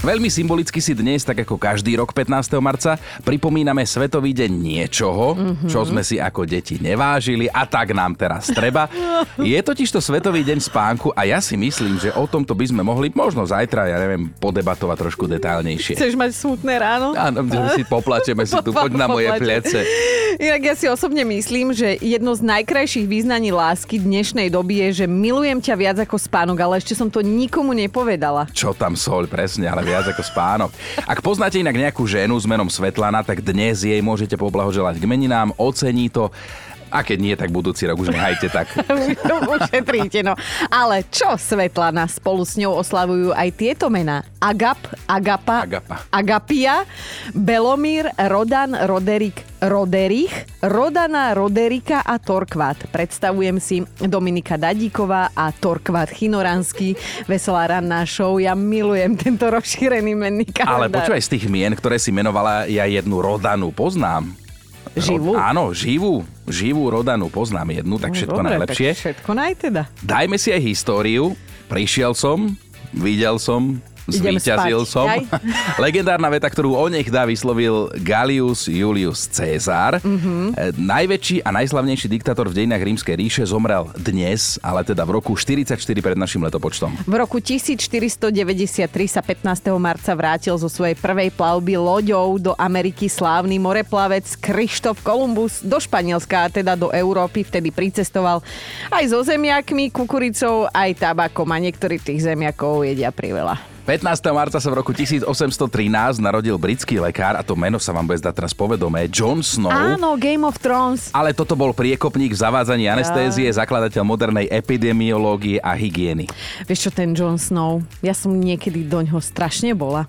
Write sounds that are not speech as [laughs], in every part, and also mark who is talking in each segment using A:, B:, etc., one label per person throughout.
A: Veľmi symbolicky si dnes, tak ako každý rok 15. marca, pripomíname Svetový deň niečoho, mm-hmm. čo sme si ako deti nevážili a tak nám teraz treba. Je totiž to Svetový deň spánku a ja si myslím, že o tomto by sme mohli možno zajtra, ja neviem, podebatovať trošku detálnejšie.
B: Chceš mať smutné ráno?
A: Áno, si poplačeme si tu, poď na moje plece.
B: Inak ja si osobne myslím, že jedno z najkrajších význaní lásky dnešnej doby je, že milujem ťa viac ako spánok, ale ešte som to nikomu nepovedala.
A: Čo tam sol, presne, ale viac ako spánok. Ak poznáte inak nejakú ženu s menom Svetlana, tak dnes jej môžete poblahoželať k meninám, ocení to a keď nie, tak budúci rok už nehajte tak. [laughs]
B: Ušetríte, no. Ale čo Svetlana spolu s ňou oslavujú aj tieto mená? Agap, Agapa,
A: Agapa.
B: Agapia, Belomír, Rodan, Roderik, Roderich, Rodana, Roderika a Torkvat. Predstavujem si Dominika Dadíková a Torkvat Chinoranský. Veselá ranná show. Ja milujem tento rozšírený menný kalendár.
A: Ale počúvaj, z tých mien, ktoré si menovala, ja jednu Rodanu poznám.
B: Živú?
A: Ro- áno, živú. Živú Rodanu poznám jednu, tak všetko
B: Dobre,
A: najlepšie.
B: Tak všetko naj teda.
A: Dajme si aj históriu. Prišiel som, videl som, zvíťazil som. [laughs] Legendárna veta, ktorú o nech dá vyslovil Galius Julius Cezar.
B: Mhm.
A: Mm-hmm. Najväčší a najslavnejší diktátor v dejinách rímskej ríše zomrel dnes, ale teda v roku 44 pred našim letopočtom.
B: V roku 1493 sa 15. marca vrátil zo svojej prvej plavby loďou do Ameriky slávny moreplavec Krištof Kolumbus do Španielska, a teda do Európy. Vtedy pricestoval aj so zemiakmi, kukuricou, aj tabakom a niektorí tých zemiakov jedia priveľa.
A: 15. marca sa v roku 1813 narodil britský lekár a to meno sa vám bude zdať teraz povedomé, John Snow.
B: Áno, Game of Thrones.
A: Ale toto bol priekopník v zavádzaní anestézie, zakladateľ modernej epidemiológie a hygieny.
B: Vieš čo, ten Jon Snow, ja som niekedy doňho strašne bola.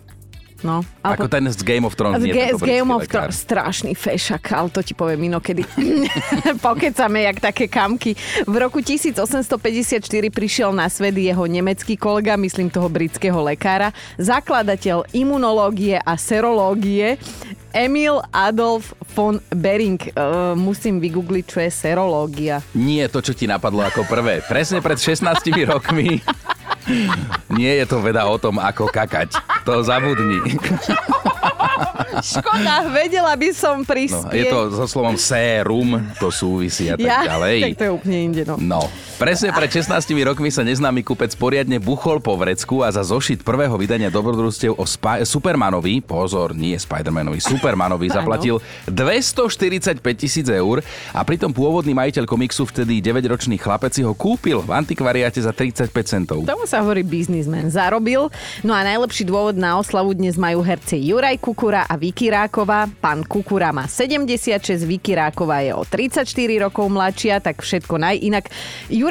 B: No,
A: Ako ten z Game of Thrones,
B: Z,
A: nie
B: Ge- z Game of. Thrones, strašný fešak, ale to ti poviem inokedy. [laughs] Pokecame, jak také kamky. V roku 1854 prišiel na svet jeho nemecký kolega, myslím toho britského lekára, zakladateľ imunológie a serológie, Emil Adolf von Bering. Uh, musím vygoogliť, čo je serológia.
A: Nie to, čo ti napadlo ako prvé. Presne pred 16 rokmi. [laughs] Nie je to veda o tom, ako kakať. To zabudni.
B: Škoda, vedela by som
A: No,
B: prispieť.
A: je to so slovom sérum, to súvisí a tak
B: ja,
A: ďalej.
B: tak to je úplne inde, no.
A: No, presne pred 16 rokmi sa neznámy kupec poriadne buchol po vrecku a za zošit prvého vydania dobrodružstiev o Spa- Supermanovi, pozor, nie Spidermanovi, Supermanovi [laughs] zaplatil 245 tisíc eur a pritom pôvodný majiteľ komiksu, vtedy 9-ročný chlapec, si ho kúpil v antikvariáte za 35 centov.
B: Tomu sa hovorí biznismen. Zarobil. No a najlepší dôvod na oslavu dnes majú herci Juraj Kukura a Vicky Ráková. Pán Kukura má 76, Vicky Ráková je o 34 rokov mladšia, tak všetko naj. Inak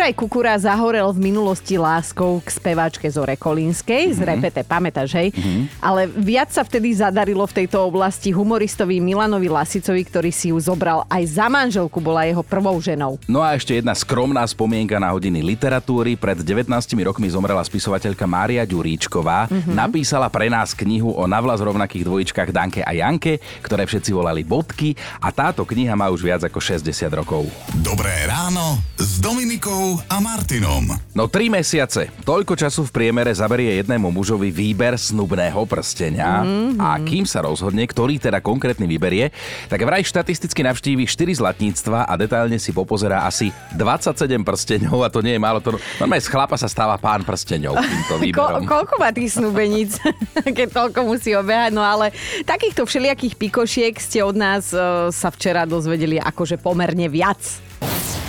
B: Juraj Kukura zahorel v minulosti láskou k speváčke Zore Kolínskej, z repete, pamätáš, hej? Ale viac sa vtedy zadarilo v tejto oblasti humoristovi Milanovi Lasicovi, ktorý si ju zobral aj za manželku, bola jeho prvou ženou.
A: No a ešte jedna skromná spomienka na hodiny literatúry. Pred 19 rokmi zomrela spisovateľka Mária Ďuríčková. Mm-hmm. Napísala pre nás knihu o navlas rovnakých dvojičkách Danke a Janke, ktoré všetci volali bodky a táto kniha má už viac ako 60 rokov.
C: Dobré ráno s Dominikou a Martinom.
A: No 3 mesiace. Toľko času v priemere zaberie jednému mužovi výber snubného prstenia. Mm-hmm. A kým sa rozhodne, ktorý teda konkrétny vyberie, tak vraj štatisticky navštívi 4 zlatníctva a detailne si popozerá asi 27 prsteňov a to nie je málo. To, normálne z chlapa sa stáva pán prsteňov týmto [laughs]
B: Ko-
A: výberom.
B: koľko má tých snúbeníc, [laughs] keď toľko musí obehať? No ale takýchto všelijakých pikošiek ste od nás e, sa včera dozvedeli akože pomerne viac.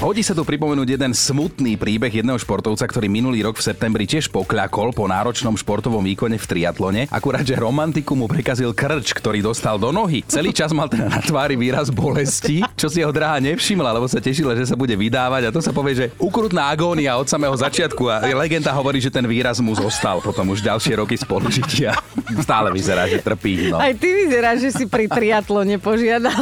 A: Hodí sa tu pripomenúť jeden smutný príbeh jedného športovca, ktorý minulý rok v septembri tiež pokľakol po náročnom športovom výkone v triatlone. Akurát, že romantiku mu prekazil krč, ktorý dostal do nohy. Celý čas mal teda na tvári výraz bolesti, čo si jeho drahá nevšimla, lebo sa tešila, že sa bude vydávať a to sa povie, že ukrutná agónia od samého začiatku a legenda hovorí, že ten výraz mu zostal potom už ďalšie roky spolužitia. Stále vyzerá, že trpí. No.
B: Aj ty vyzeráš, že si pri triatlone požiadal.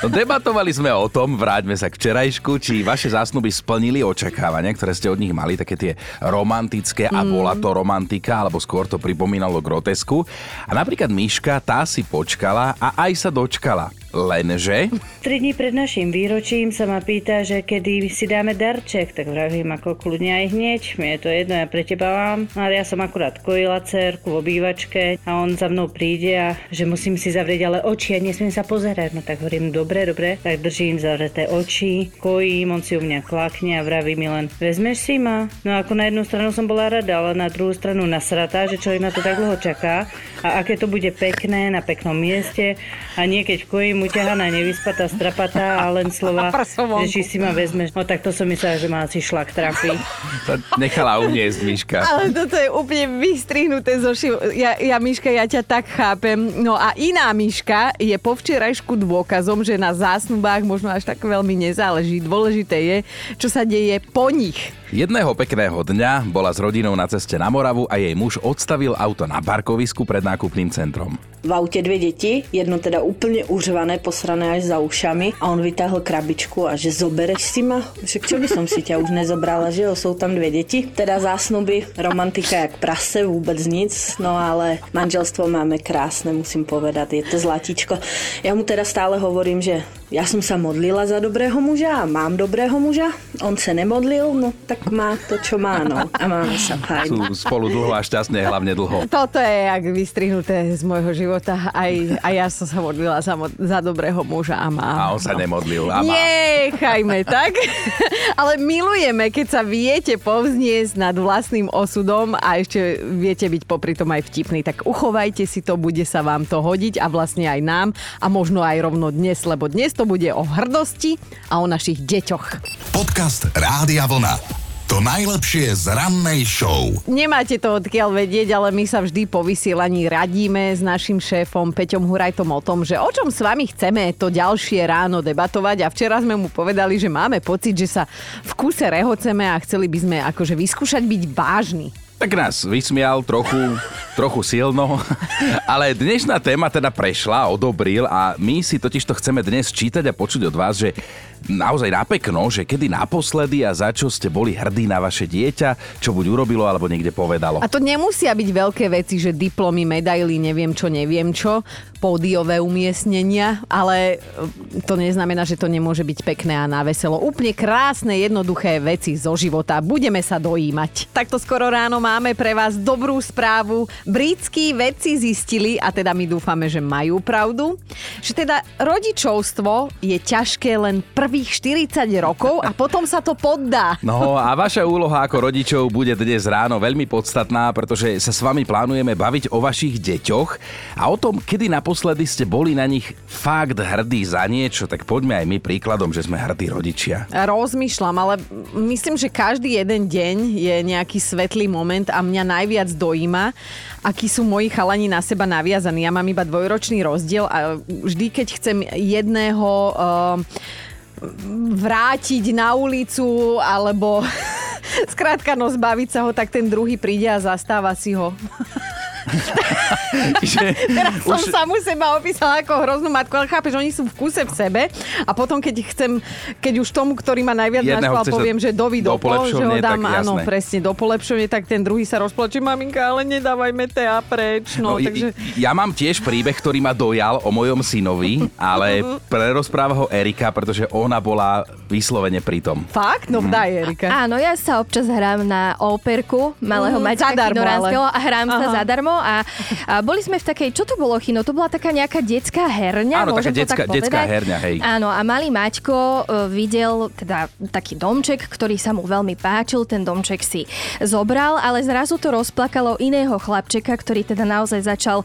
A: No, debatovali sme o tom, vráťme sa k včerajšku, či vaše zásnuby splnili očakávania, ktoré ste od nich mali, také tie romantické a bola to romantika, alebo skôr to pripomínalo grotesku. A napríklad Miška, tá si počkala a aj sa dočkala. Lenže...
D: Tri dní pred našim výročím sa ma pýta, že kedy si dáme darček, tak vravím ako kľudne aj hneď, mi je to jedno, ja pre teba mám. Ale ja som akurát kojila cerku v obývačke a on za mnou príde a že musím si zavrieť ale oči a nesmiem sa pozerať. No tak hovorím, dobre, dobre, tak držím zavreté oči, kojím, on si u mňa klakne a vraví mi len, vezmeš si ma? No ako na jednu stranu som bola rada, ale na druhú stranu nasratá, že človek na to tak dlho čaká a aké to bude pekné na peknom mieste a niekedy kojím mu ťahaná, nevyspatá, strapatá a len slova, [laughs] že či si ma vezmeš. No tak to som myslela, že ma asi šlak trafí. [laughs]
A: To nechala uniesť, Miška.
B: Ale toto je úplne vystrihnuté zo šiv... Ja, ja, Miška, ja ťa tak chápem. No a iná Miška je po včerajšku dôkazom, že na zásnubách možno až tak veľmi nezáleží. Dôležité je, čo sa deje po nich.
A: Jedného pekného dňa bola s rodinou na ceste na Moravu a jej muž odstavil auto na parkovisku pred nákupným centrom.
E: V aute dve deti, jedno teda úplne užvané, posrané až za ušami a on vytáhol krabičku a že zobereš si ma? Však čo by som si ťa už nezobrala, že jo, sú tam dve deti. Teda zásnuby, romantika jak prase, vôbec nic, no ale manželstvo máme krásne, musím povedať, je to zlatičko. Ja mu teda stále hovorím, že ja som sa modlila za dobrého muža a mám dobrého muža, on sa nemodlil, no tak má to, čo má, no. A máme sa fajn.
A: Sú spolu dlho a šťastne, hlavne dlho.
B: Toto je jak vystrihnuté z môjho života. Aj, aj ja som sa modlila za, za dobrého muža a mám.
A: A on sa nemodlil. A má.
B: Nechajme tak. [laughs] Ale milujeme, keď sa viete povzniesť nad vlastným osudom a ešte viete byť popri tom aj vtipný. Tak uchovajte si to, bude sa vám to hodiť a vlastne aj nám a možno aj rovno dnes, lebo dnes to bude o hrdosti a o našich deťoch.
C: Podcast Rádia Vlna. To najlepšie z rannej show.
B: Nemáte to odkiaľ vedieť, ale my sa vždy po vysielaní radíme s našim šéfom Peťom Hurajtom o tom, že o čom s vami chceme to ďalšie ráno debatovať a včera sme mu povedali, že máme pocit, že sa v kuse rehoceme a chceli by sme akože vyskúšať byť vážni.
A: Tak nás vysmial trochu, trochu silno, ale dnešná téma teda prešla, odobril a my si totiž to chceme dnes čítať a počuť od vás, že naozaj napekno, že kedy naposledy a za čo ste boli hrdí na vaše dieťa, čo buď urobilo alebo niekde povedalo.
B: A to nemusia byť veľké veci, že diplomy, medaily, neviem čo, neviem čo, pódiové umiestnenia, ale e, to neznamená, že to nemôže byť pekné a na veselo. Úplne krásne, jednoduché veci zo života. Budeme sa dojímať. Takto skoro ráno máme pre vás dobrú správu. Britskí vedci zistili, a teda my dúfame, že majú pravdu, že teda rodičovstvo je ťažké len prvých 40 rokov a potom sa to poddá.
A: No a vaša úloha ako rodičov bude dnes ráno veľmi podstatná, pretože sa s vami plánujeme baviť o vašich deťoch a o tom, kedy naposledy ste boli na nich fakt hrdí za niečo, tak poďme aj my príkladom, že sme hrdí rodičia.
B: Rozmýšľam, ale myslím, že každý jeden deň je nejaký svetlý moment a mňa najviac dojíma, akí sú moji chalani na seba naviazaní. Ja mám iba dvojročný rozdiel a vždy, keď chcem jedného uh, vrátiť na ulicu alebo [laughs] skrátka no zbaviť sa ho, tak ten druhý príde a zastáva si ho. [laughs] [laughs] že Teraz som už... samu seba opísala ako hroznú matku, ale chápeš, oni sú v kuse v sebe a potom, keď chcem, keď už tomu, ktorý ma najviac naštval, poviem, že dovi do, do že ho dám, áno, presne, do polepšovne, tak ten druhý sa rozplačí, maminka, ale nedávajme tea preč. No, no, takže...
A: Ja mám tiež príbeh, ktorý ma dojal o mojom synovi, ale [laughs] prerozpráva ho Erika, pretože ona bola vyslovene pri tom.
B: Fakt? No mm. daj, Erika.
F: Áno, ja sa občas hrám na operku malého mm, Maťka Kinoránskeho a hrám Aha. sa zadarmo a, a boli sme v takej, čo to bolo, Chino? To bola taká nejaká detská herňa,
A: Áno,
F: taká
A: detská,
F: tak
A: detská herňa, hej.
F: Áno, a malý Maťko e, videl teda taký domček, ktorý sa mu veľmi páčil, ten domček si zobral, ale zrazu to rozplakalo iného chlapčeka, ktorý teda naozaj začal,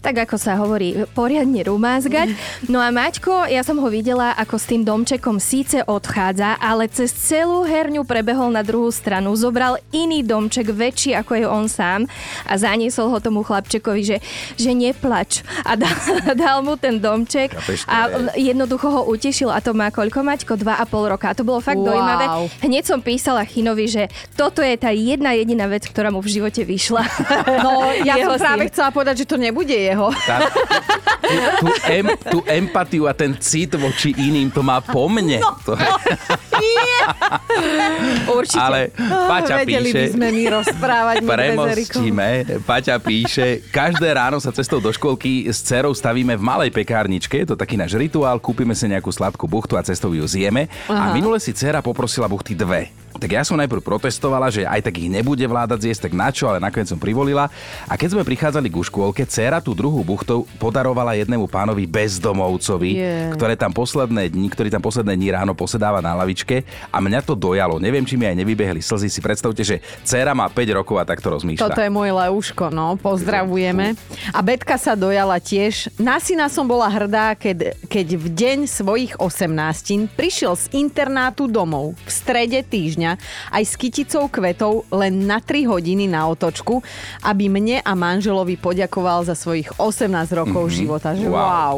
F: tak ako sa hovorí, poriadne rumázgať. No a Maťko, ja som ho videla, ako s tým domčekom síce odchádza, ale cez celú herňu prebehol na druhú stranu, zobral iný domček väčší ako je on sám a zaniesol ho tomu chlapčekovi, že, že neplač a dal, [laughs] dal mu ten domček a jednoducho ho utešil a to má koľko Maťko? Dva a pol roka. A to bolo fakt wow. dojímavé. Hneď som písala Chinovi, že toto je tá jedna jediná vec, ktorá mu v živote vyšla.
B: No, ja [laughs] som práve chcela povedať, že to nebude jeho.
A: Tá, [laughs] tú, em, tú empatiu a ten cit voči iným, to má po mne.
B: No.
A: To je,
B: Určite.
A: ale Paťa
B: Vedeli
A: píše,
B: by sme my rozprávať.
A: Premostíme. Paťa píše, každé ráno sa cestou do školky s dcerou stavíme v malej pekárničke, je to taký náš rituál, kúpime si nejakú sladkú buchtu a cestou ju zjeme. A minule si dcera poprosila buchty dve. Tak ja som najprv protestovala, že aj tak ich nebude vládať zjesť, tak na čo, ale nakoniec som privolila. A keď sme prichádzali ku škôlke, dcera tú druhú buchtou podarovala jednému pánovi bezdomovcovi,
B: Je.
A: ktoré tam posledné dni, ktorý tam posledné dni ráno posedáva na lavičke a mňa to dojalo. Neviem, či mi aj nevybehli slzy. Si predstavte, že dcera má 5 rokov a takto rozmýšľa.
B: Toto je môj Leuško, no, pozdravujeme. A Betka sa dojala tiež. Na syna som bola hrdá, keď, keď v deň svojich 18 prišiel z internátu domov v strede týždňa aj s kyticou kvetov len na 3 hodiny na otočku, aby mne a manželovi poďakoval za svojich 18 rokov mm-hmm. života. Že
A: Wow.
B: wow.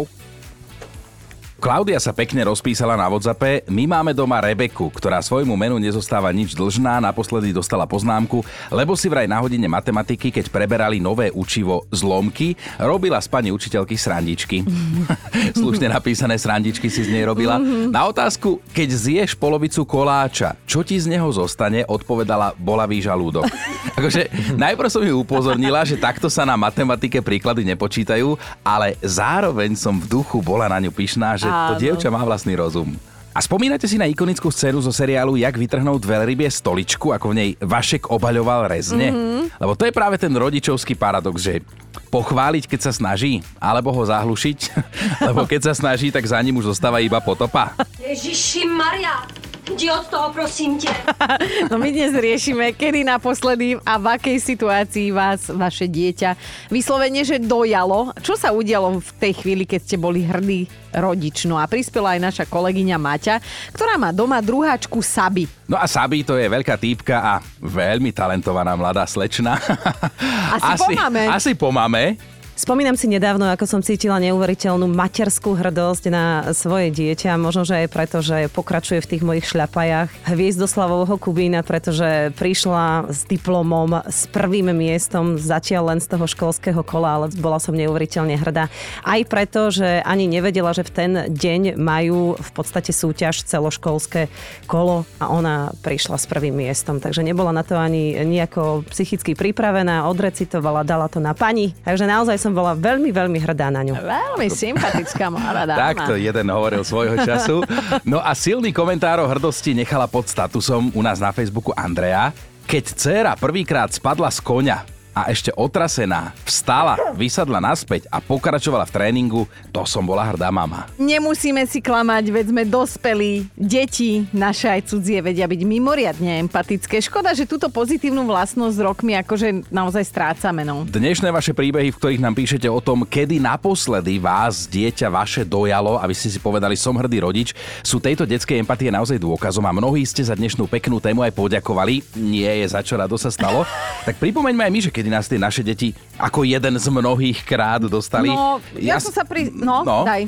A: Klaudia sa pekne rozpísala na WhatsAppe. My máme doma Rebeku, ktorá svojmu menu nezostáva nič dlžná. Naposledy dostala poznámku, lebo si vraj na hodine matematiky, keď preberali nové učivo zlomky, robila s pani učiteľky srandičky. [laughs] Slušne napísané srandičky si z nej robila. Na otázku, keď zješ polovicu koláča, čo ti z neho zostane, odpovedala bolavý žalúdok. [laughs] Akože najprv som ju upozornila, že takto sa na matematike príklady nepočítajú, ale zároveň som v duchu bola na ňu pyšná, že to
B: Áno.
A: dievča má vlastný rozum. A spomínate si na ikonickú scénu zo seriálu Jak vytrhnúť veľrybie stoličku, ako v nej Vašek obaľoval rezne? Mm-hmm. Lebo to je práve ten rodičovský paradox, že pochváliť, keď sa snaží, alebo ho zahlušiť, [laughs] lebo keď sa snaží, tak za ním už zostáva iba potopa.
G: Ježiši Maria, jdi od toho, prosím tě. [laughs]
B: No my dnes riešime, kedy naposledy a v akej situácii vás vaše dieťa vyslovene, že dojalo. Čo sa udialo v tej chvíli, keď ste boli hrdí rodič? No a prispela aj naša kolegyňa Maťa, ktorá má doma druháčku Saby.
A: No a Sabi to je veľká týpka a veľmi talentovaná mladá slečna. [laughs]
B: Asi po mame.
A: Asi po mame.
H: Spomínam si nedávno, ako som cítila neuveriteľnú materskú hrdosť na svoje dieťa, možno, že aj preto, že pokračuje v tých mojich šľapajach hviezdoslavovho Kubína, pretože prišla s diplomom, s prvým miestom, zatiaľ len z toho školského kola, ale bola som neuveriteľne hrdá. Aj preto, že ani nevedela, že v ten deň majú v podstate súťaž celoškolské kolo a ona prišla s prvým miestom, takže nebola na to ani nejako psychicky pripravená, odrecitovala, dala to na pani, takže naozaj som bola veľmi, veľmi hrdá na ňu.
B: Veľmi sympatická mladá dáma.
A: Takto jeden hovoril svojho času. No a silný komentár o hrdosti nechala pod statusom u nás na Facebooku Andrea. Keď dcéra prvýkrát spadla z koňa a ešte otrasená, vstala, vysadla naspäť a pokračovala v tréningu, to som bola hrdá mama.
B: Nemusíme si klamať, veď sme dospelí. Deti, naše aj cudzie, vedia byť mimoriadne empatické. Škoda, že túto pozitívnu vlastnosť s rokmi akože naozaj strácame. No.
A: Dnešné vaše príbehy, v ktorých nám píšete o tom, kedy naposledy vás dieťa vaše dojalo a vy ste si povedali, som hrdý rodič, sú tejto detskej empatie naozaj dôkazom a mnohí ste za dnešnú peknú tému aj poďakovali. Nie je za čo rado sa stalo. Tak pripomeňme aj my, že kedy nás tie naše deti ako jeden z mnohých krát dostali.
B: No, ja, som sa pri... No,
A: No.
B: daj.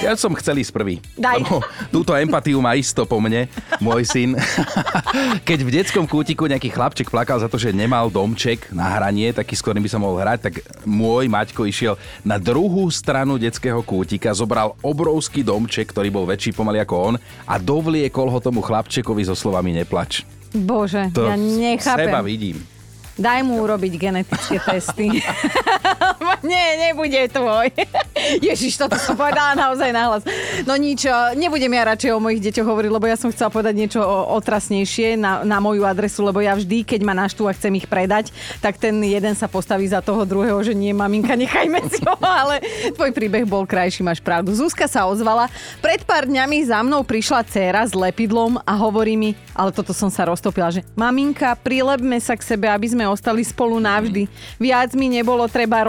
A: Ja som chcel ísť prvý.
B: Daj.
A: Lebo túto empatiu má isto po mne, môj syn. [laughs] Keď v detskom kútiku nejaký chlapček plakal za to, že nemal domček na hranie, taký, s ktorým by sa mohol hrať, tak môj Maťko išiel na druhú stranu detského kútika, zobral obrovský domček, ktorý bol väčší pomaly ako on a dovliekol ho tomu chlapčekovi so slovami neplač.
B: Bože,
A: To
B: ja nechápem.
A: seba vidím.
B: Daj mu urobiť genetické testy. [laughs] Nie, nebude tvoj. [laughs] Ježiš, toto som povedala naozaj nahlas. No nič, nebudem ja radšej o mojich deťoch hovoriť, lebo ja som chcela povedať niečo otrasnejšie na, na moju adresu, lebo ja vždy, keď ma naštú a chcem ich predať, tak ten jeden sa postaví za toho druhého, že nie, maminka, nechajme si ho, [laughs] ale tvoj príbeh bol krajší, máš pravdu. Zuzka sa ozvala. Pred pár dňami za mnou prišla dcéra s lepidlom a hovorí mi, ale toto som sa roztopila, že maminka, prilepme sa k sebe, aby sme ostali spolu navždy. Viac mi nebolo treba,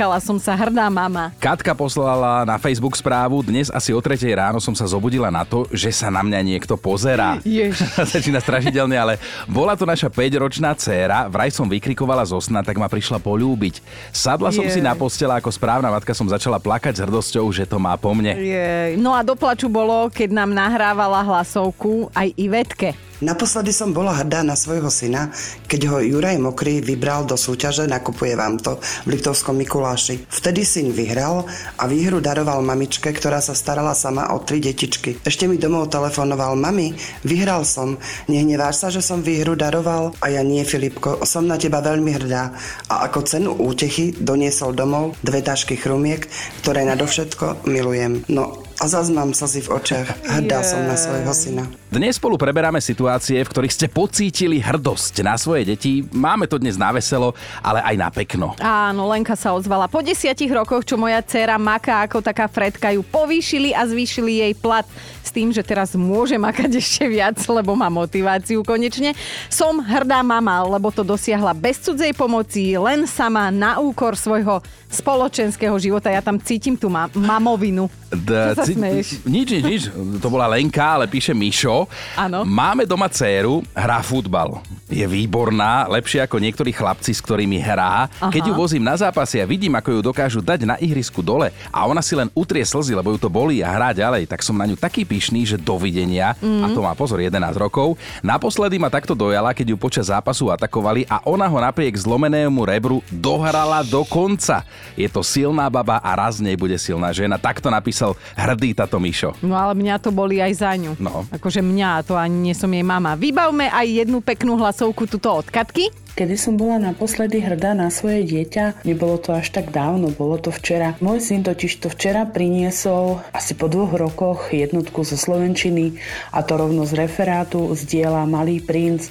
B: rozplakala som sa, hrdá mama.
A: Katka poslala na Facebook správu, dnes asi o 3 ráno som sa zobudila na to, že sa na mňa niekto pozerá. [laughs] Začína strašidelne, ale bola to naša 5-ročná dcéra, vraj som vykrikovala zo sna, tak ma prišla polúbiť. Sadla som
B: Jej.
A: si na postela, ako správna matka som začala plakať s hrdosťou, že to má po mne.
B: Jej. No a do plaču bolo, keď nám nahrávala hlasovku aj Ivetke.
I: Naposledy som bola hrdá na svojho syna, keď ho Juraj Mokrý vybral do súťaže Nakupuje vám to v Liptovskom Mikuláši. Vtedy syn vyhral a výhru daroval mamičke, ktorá sa starala sama o tri detičky. Ešte mi domov telefonoval, mami, vyhral som. Nehneváš sa, že som výhru daroval? A ja nie, Filipko, som na teba veľmi hrdá. A ako cenu útechy doniesol domov dve tašky chrumiek, ktoré nadovšetko milujem. No, a zase mám slzy v očiach. Hrdá som na svojho syna.
A: Dnes spolu preberáme situácie, v ktorých ste pocítili hrdosť na svoje deti. Máme to dnes na veselo, ale aj na pekno.
B: Áno, Lenka sa ozvala. Po desiatich rokoch, čo moja dcéra maká ako taká Fredka, ju povýšili a zvýšili jej plat s tým, že teraz môže makať ešte viac, lebo má motiváciu konečne. Som hrdá mama, lebo to dosiahla bez cudzej pomoci, len sama na úkor svojho spoločenského života. Ja tam cítim tú ma- mamovinu.
A: D- nič, nič, nič. To bola Lenka, ale píše Mišo.
B: Áno.
A: Máme doma dceru, hrá futbal. Je výborná, lepšie ako niektorí chlapci, s ktorými hrá.
B: Aha.
A: Keď ju vozím na zápasy a vidím, ako ju dokážu dať na ihrisku dole a ona si len utrie slzy, lebo ju to bolí a hrá ďalej, tak som na ňu taký pyšný, že dovidenia,
B: Mhm.
A: a to má pozor 11 rokov. Naposledy ma takto dojala, keď ju počas zápasu atakovali a ona ho napriek zlomenému rebru dohrala do konca. Je to silná baba a raz nej bude silná žena. Takto napísal hrdý tato Mišo.
B: No ale mňa to boli aj za ňu.
A: No.
B: Akože mňa, to ani nie som jej mama. Vybavme aj jednu peknú hlasovku tuto od Katky.
J: Kedy som bola naposledy hrdá na svoje dieťa, nebolo to až tak dávno, bolo to včera. Môj syn totiž to včera priniesol asi po dvoch rokoch jednotku zo Slovenčiny a to rovno z referátu z diela Malý princ.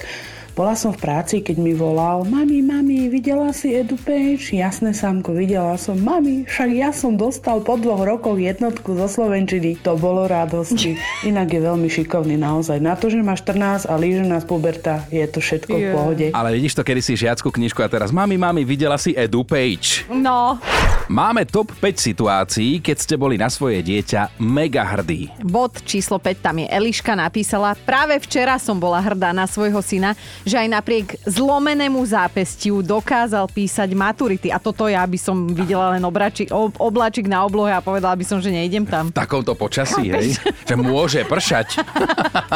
J: Bola som v práci, keď mi volal Mami, mami, videla si Edu Page? Jasné, Samko, videla som. Mami, však ja som dostal po dvoch rokoch jednotku zo Slovenčiny. To bolo radosti. [laughs] Inak je veľmi šikovný naozaj. Na to, že má 14 a líže nás puberta, je to všetko v
B: Je.
J: pohode.
A: Ale vidíš to, kedy si žiackú knižku a teraz mami, mami, videla si Edu Page.
B: No,
A: Máme top 5 situácií, keď ste boli na svoje dieťa mega hrdí.
B: bod číslo 5, tam je Eliška napísala. Práve včera som bola hrdá na svojho syna, že aj napriek zlomenému zápestiu dokázal písať maturity. A toto ja by som videla len obrači, ob, obláčik na oblohe a povedala by som, že nejdem tam.
A: V takomto počasí, hej? [laughs] Že môže pršať.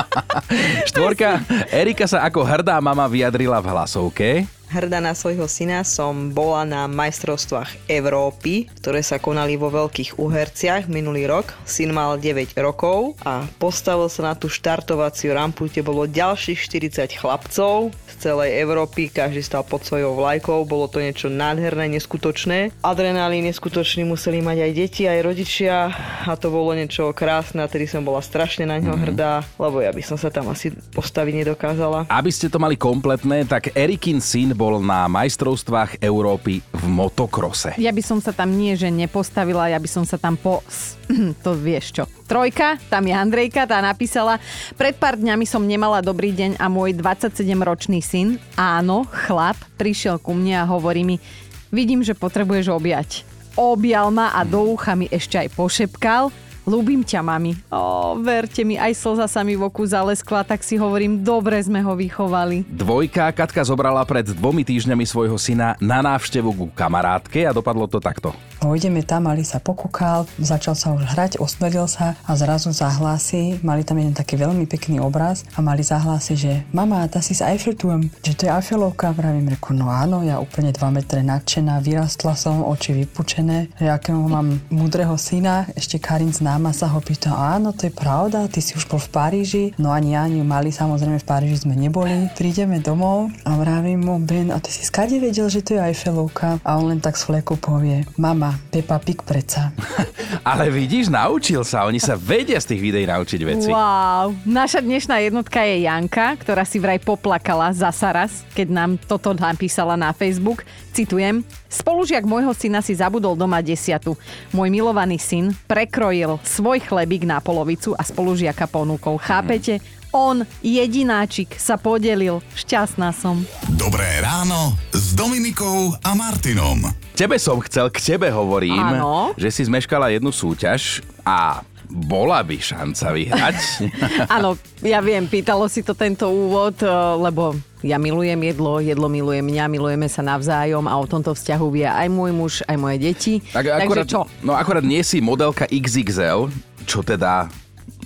A: [laughs] Štvorka, Erika sa ako hrdá mama vyjadrila v hlasovke.
K: Hrdá na svojho syna som bola na majstrovstvách Európy, ktoré sa konali vo Veľkých Uherciach minulý rok. Syn mal 9 rokov a postavil sa na tú štartovaciu rampu, kde bolo ďalších 40 chlapcov z celej Európy, každý stal pod svojou vlajkou, bolo to niečo nádherné, neskutočné. Adrenalín neskutočný museli mať aj deti, aj rodičia a to bolo niečo krásne, a tedy som bola strašne na ňo hrdá, lebo ja by som sa tam asi postaviť nedokázala.
A: Aby ste to mali kompletné, tak Erikin syn bol na majstrovstvách Európy v motokrose.
B: Ja by som sa tam nie, že nepostavila, ja by som sa tam po... [clears throat] To vieš čo. Trojka, tam je Andrejka, tá napísala, pred pár dňami som nemala dobrý deň a môj 27-ročný syn, áno, chlap, prišiel ku mne a hovorí mi, vidím, že potrebuješ objať. Objal ma a do ucha mi ešte aj pošepkal, Ľúbim ťa, mami. O, verte mi, aj slza sa mi v oku zaleskla, tak si hovorím, dobre sme ho vychovali.
A: Dvojka Katka zobrala pred dvomi týždňami svojho syna na návštevu ku kamarátke a dopadlo to takto.
L: Ideme tam, Mali sa pokúkal, začal sa už hrať, osmeril sa a zrazu zahlási, mali tam jeden taký veľmi pekný obraz a mali zahlási, že mama, tá si z Eiffelturm, že to je Eiffelovka, pravím, reku, no áno, ja úplne 2 metre nadšená, vyrastla som, oči vypučené, že akého mám múdreho syna, ešte Karin známa sa ho pýta, áno, to je pravda, ty si už bol v Paríži, no ani ja, ani Mali, samozrejme v Paríži sme neboli, prídeme domov a vravím mu, Ben, a ty si skade vedel, že to je Eiffelovka? A on len tak z fleku povie, mama, Peppa Pig preca. [laughs]
A: Ale vidíš, naučil sa, oni sa vedia z tých videí naučiť veci.
B: Wow. Naša dnešná jednotka je Janka, ktorá si vraj poplakala za Saras, keď nám toto napísala na Facebook. Citujem. Spolužiak môjho syna si zabudol doma desiatu. Môj milovaný syn prekrojil svoj chlebík na polovicu a spolužiaka ponúkol. Chápete? On, jedináčik, sa podelil. Šťastná som.
C: Dobré ráno s Dominikou a Martinom.
A: Tebe som chcel, k tebe hovorím,
B: Áno.
A: že si zmeškala jednu súťaž a bola by šanca vyhrať. [laughs]
B: Áno, ja viem, pýtalo si to tento úvod, eh, lebo ja milujem jedlo, jedlo miluje mňa, milujeme sa navzájom a o tomto vzťahu vie aj môj muž, aj moje deti.
A: Tak akurát,
B: Takže čo?
A: No akurát nie si modelka XXL, čo teda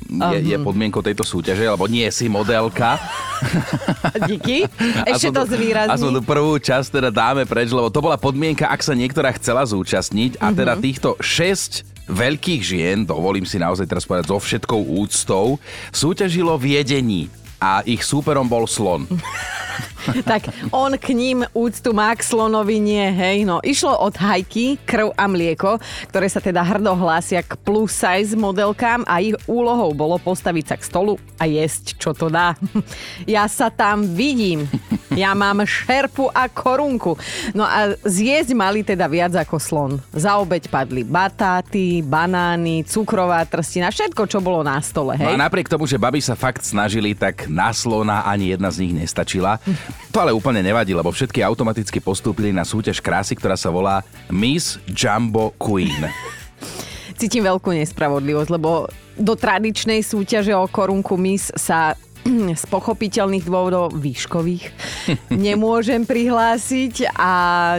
A: je, je podmienkou tejto súťaže, lebo nie si modelka. [laughs]
B: Díky. Ešte to zvýrazní.
A: A som tú prvú časť teda dáme preč, lebo to bola podmienka, ak sa niektorá chcela zúčastniť. A teda týchto 6 veľkých žien, dovolím si naozaj teraz povedať so všetkou úctou, súťažilo v jedení a ich súperom bol slon. [laughs] [laughs]
B: tak on k ním úctu má k slonovi nie, hej. No, išlo od hajky, krv a mlieko, ktoré sa teda hrdo hlásia k plus size modelkám a ich úlohou bolo postaviť sa k stolu a jesť, čo to dá. [laughs] ja sa tam vidím. Ja mám šerpu a korunku. No a zjesť mali teda viac ako slon. Za obeď padli batáty, banány, cukrová trstina, všetko, čo bolo na stole, hej.
A: No a napriek tomu, že baby sa fakt snažili, tak na slona ani jedna z nich nestačila. To ale úplne nevadí, lebo všetky automaticky postúpili na súťaž krásy, ktorá sa volá Miss Jumbo Queen.
B: Cítim veľkú nespravodlivosť, lebo do tradičnej súťaže o korunku Miss sa z pochopiteľných dôvodov výškových [laughs] nemôžem prihlásiť a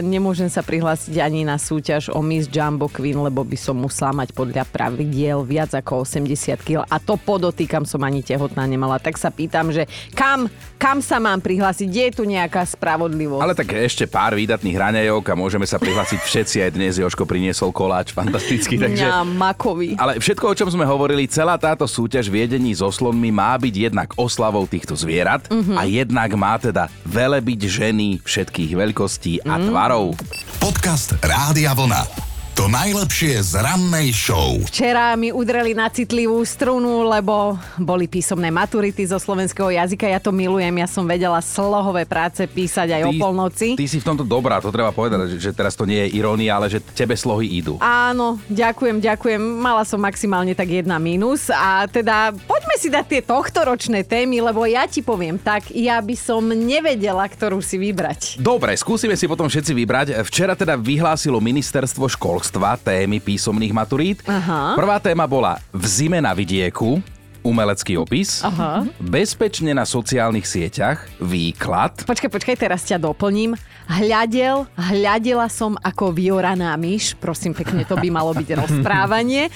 B: nemôžem sa prihlásiť ani na súťaž o Miss Jumbo Queen, lebo by som musela mať podľa pravidiel viac ako 80 kg a to podotýkam som ani tehotná nemala. Tak sa pýtam, že kam, kam sa mám prihlásiť? Kde je tu nejaká spravodlivosť?
A: Ale tak ešte pár výdatných raňajok a môžeme sa prihlásiť všetci. Aj dnes Joško priniesol koláč, fantastický. Takže...
B: Mňa, makový.
A: Ale všetko, o čom sme hovorili, celá táto súťaž v jedení so slonmi má byť jednak oslavou týchto zvierat
B: Mhm.
A: a jednak má teda velebiť ženy všetkých veľkostí a
B: Mhm.
A: tvarov.
C: Podcast Rádia Vlna. To najlepšie z rannej show.
B: Včera mi udreli na citlivú strunu, lebo boli písomné maturity zo slovenského jazyka. Ja to milujem, ja som vedela slohové práce písať aj o polnoci.
A: Ty si v tomto dobrá, to treba povedať, že, že teraz to nie je irónia, ale že tebe slohy idú.
B: Áno, ďakujem, ďakujem. Mala som maximálne tak jedna mínus. A teda poďme si dať tie tohtoročné témy, lebo ja ti poviem tak, ja by som nevedela, ktorú si vybrať.
A: Dobre, skúsime si potom všetci vybrať. Včera teda vyhlásilo ministerstvo školstva témy písomných maturít.
B: Aha.
A: Prvá téma bola v zime na vidieku, umelecký opis,
B: Aha.
A: bezpečne na sociálnych sieťach, výklad,
B: Počkaj, počkaj, teraz ťa doplním. Hľadel, hľadela som ako vyoraná myš. Prosím pekne, to by malo byť rozprávanie.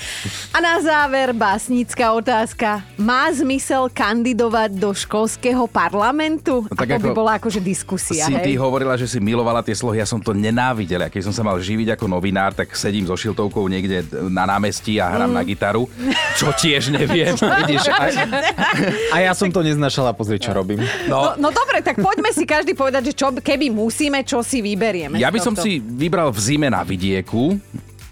B: A na záver básnická otázka. Má zmysel kandidovať do školského parlamentu?
A: No
B: a
A: tak
B: to by
A: ako-
B: bola akože diskusia,
A: si ty
B: hej?
A: hovorila, že si milovala tie slohy, ja som to nenávidel. A Keď som sa mal živiť ako novinár, tak sedím so šiltovkou niekde na námestí a hrám
B: Mm.
A: na gitaru, čo tiež neviem. [laughs] Vidíš, a,
M: A ja som to neznašala, pozri, čo robím.
B: No, no dobre, tak poďme si každý povedať, že čo, keby musíme, čo si vyberieme.
A: Ja by som si vybral v zime na vidieku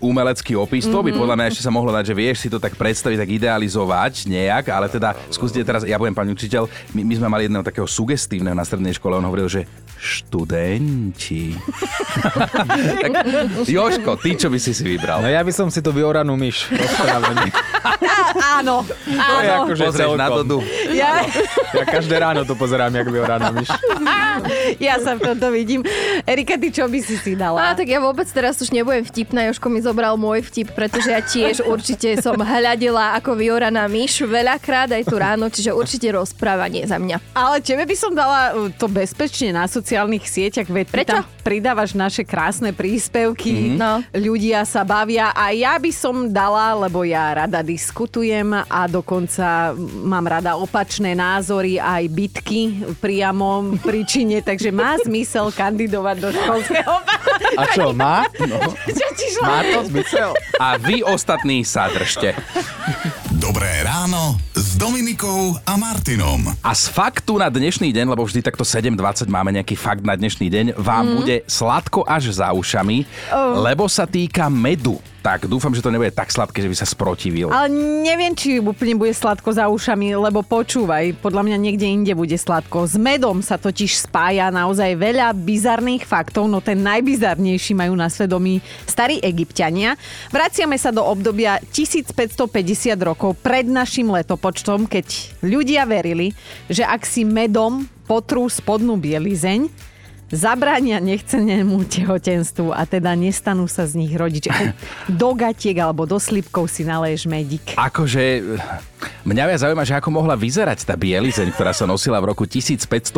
A: umelecký opis. To by
B: Mhm.
A: podľa mňa ešte sa mohlo dať, že vieš si to tak predstaviť, tak idealizovať nejak, ale teda skúste teraz, ja poviem pani učiteľ, my, my sme mali jedného takého sugestívneho na strednej škole, on hovoril, že študenti. [laughs] tak, Joško, ty čo by si si vybral?
M: No ja by som si to vyoranú myš [laughs] rozprávanie.
B: Áno,
M: To je
B: áno.
M: akože
A: Pozrieš na. Dodu.
B: Ja, [laughs]
M: Ja každé ráno to pozerám, jak vyoraná myš. [laughs]
B: ja sa v tomto vidím. Erika, ty čo by si si dala?
F: A tak ja vôbec teraz už nebudem vtipná, Joško mi zobral môj vtip, pretože ja tiež určite som hľadela ako vyoraná myš veľakrát aj tu ráno, čiže určite rozprávanie za mňa.
B: Ale tebe by som dala uh, to bezpečne na sociálnych sieťach, veď
F: Prečo?
B: tam pridávaš naše krásne príspevky,
F: Mhm. No.
B: ľudia sa bavia a ja by som dala, lebo ja rada diskutujem a dokonca mám rada opačné názory aj bitky priamo pri čine, takže má zmysel kandidovať do školského
M: A čo, má? No.
B: Čo ti šlo?
M: Má to zmysel?
A: A vy ostatní sa držte.
C: Dobré ráno s Dominikou a Martinom.
A: A z faktu na dnešný deň, lebo vždy takto 7.20 máme nejaký fakt na dnešný deň, vám
B: Mhm.
A: bude sladko až za ušami,
B: Oh.
A: lebo sa týka medu. Tak dúfam, že to nebude tak sladké, že by sa sprotivil.
B: Ale neviem, či úplne bude sladko za ušami, lebo počúvaj, podľa mňa niekde inde bude sladko. S medom sa totiž spája naozaj veľa bizarných faktov, no ten najbizarnejší majú na svedomí starí egyptiania. Vraciame sa do obdobia 1550 rokov pred našim letopočtom, keď ľudia verili, že ak si medom potrú spodnú bielizeň, zabránia nechcenému tehotenstvu a teda nestanú sa z nich rodiť. Že [laughs] Do gatiek alebo do slipkov si naleješ medik.
A: Akože mňa viac zaujíma, že ako mohla vyzerať tá bielizeň, ktorá sa nosila v roku 1550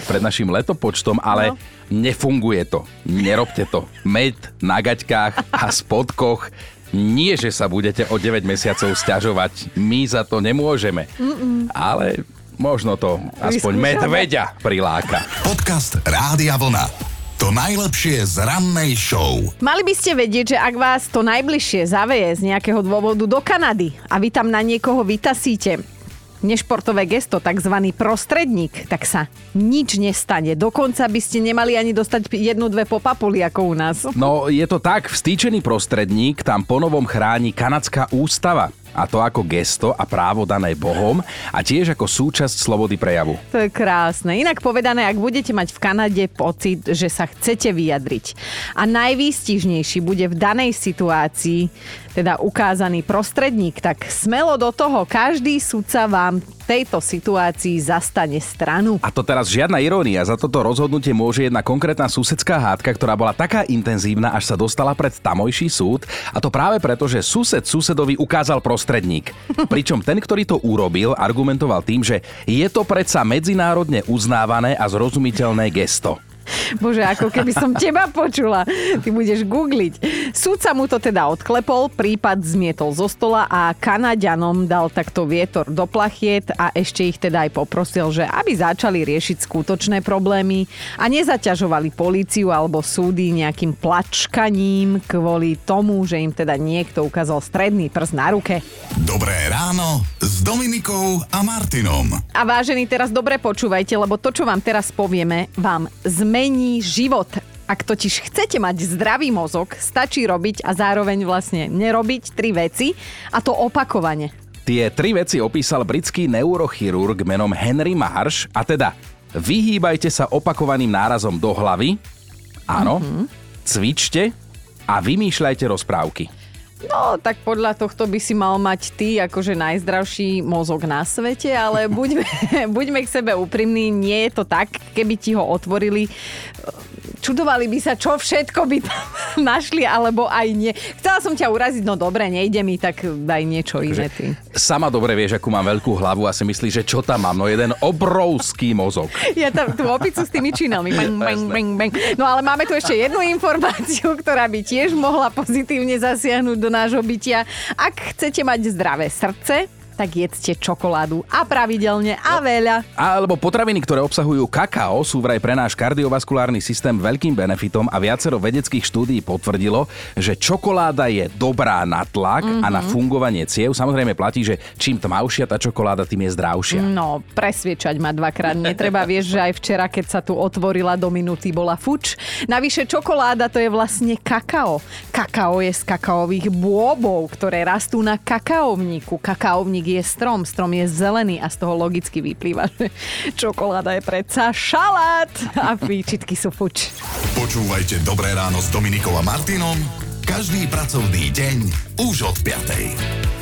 A: pred našim letopočtom, ale
B: No.
A: nefunguje to. Nerobte to. Med na gaťkách a spodkoch Nie, že sa budete o 9 mesiacov stiažovať. My za to nemôžeme.
B: Mm-mm.
A: Ale možno to aspoň medveďa priláka.
C: Podcast Rádia Vlna. To najlepšie z rannej show.
B: Mali by ste vedieť, že ak vás to najbližšie zaveje z nejakého dôvodu do Kanady a vy tam na niekoho vytasíte, nešportové gesto, tzv. prostredník, tak sa nič nestane. Dokonca by ste nemali ani dostať jednu, dve popapuli ako u nás.
A: No, je to tak, vstýčený prostredník tam ponovom chráni kanadská ústava. A to ako gesto a právo dané Bohom a tiež ako súčasť slobody prejavu.
B: To je krásne. Inak povedané, ak budete mať v Kanade pocit, že sa chcete vyjadriť a najvýstižnejší bude v danej situácii teda ukázaný prostredník, tak smelo do toho každý sudca vám tejto situácii zastane stranu.
A: A to teraz žiadna irónia, za toto rozhodnutie môže jedna konkrétna susedská hádka, ktorá bola taká intenzívna, až sa dostala pred tamojší súd. A to práve preto, že sused susedovi ukázal prostredník. Pričom ten, ktorý to urobil, argumentoval tým, že je to predsa medzinárodne uznávané a zrozumiteľné gesto.
B: Bože, ako keby som teba počula. Ty budeš googliť. Súdca mu to teda odklepol, prípad zmietol zo stola a Kanaďanom dal takto vietor do plachiet a ešte ich teda aj poprosil, že aby začali riešiť skutočné problémy a nezaťažovali políciu alebo súdy nejakým plačkaním kvôli tomu, že im teda niekto ukázal stredný prst na ruke.
C: Dobré ráno s Dominikou a Martinom.
B: A vážení, teraz dobre počúvajte, lebo to, čo vám teraz povieme, vám zmení život. Ak totiž chcete mať zdravý mozog, stačí robiť a zároveň vlastne nerobiť tri veci a to opakovane.
A: Tie tri veci opísal britský neurochirurg menom Henry Marsh a teda vyhýbajte sa opakovaným nárazom do hlavy, áno, mm-hmm. cvičte a vymýšľajte rozprávky.
B: No, tak podľa tohto by si mal mať ty akože najzdravší mozog na svete, ale [laughs] buďme, buďme k sebe úprimní, nie je to tak, keby ti ho otvorili, čudovali by sa, čo všetko by tam [laughs] našli, alebo aj nie. Chcela som ťa uraziť, no dobre, nejde mi, tak daj niečo iné ty.
A: Sama dobre vieš, akú mám veľkú hlavu a si myslíš, že čo tam mám? No jeden obrovský mozog.
B: Ja tam tú opicu s tými činami. Bang, bang, bang, bang. No ale máme tu ešte jednu informáciu, ktorá by tiež mohla [laughs] pozitívne zasiahnuť do nášho bytia. Ak chcete mať zdravé srdce, tak jedzte čokoládu a pravidelne a veľa.
A: Alebo potraviny, ktoré obsahujú kakao, sú vraj pre náš kardiovaskulárny systém veľkým benefitom a viacero vedeckých štúdií potvrdilo, že čokoláda je dobrá na tlak mm-hmm. a na fungovanie ciev. Samozrejme platí, že čím tmavšia tá čokoláda, tým je zdravšia.
B: No, presviečať ma dvakrát netreba. [laughs] Vieš, že aj včera, keď sa tu otvorila do minúty, bola fuč. Navyše čokoláda to je vlastne kakao. Kakao je z kakaových bôbov, ktoré rastú na kakaovníku. Kakaovník je strom, strom je zelený a z toho logicky vyplýva, že čokoláda je predsa šalát a výčitky sú fuč.
C: Počúvajte Dobré ráno s Dominikou a Martinom každý pracovný deň už od 5.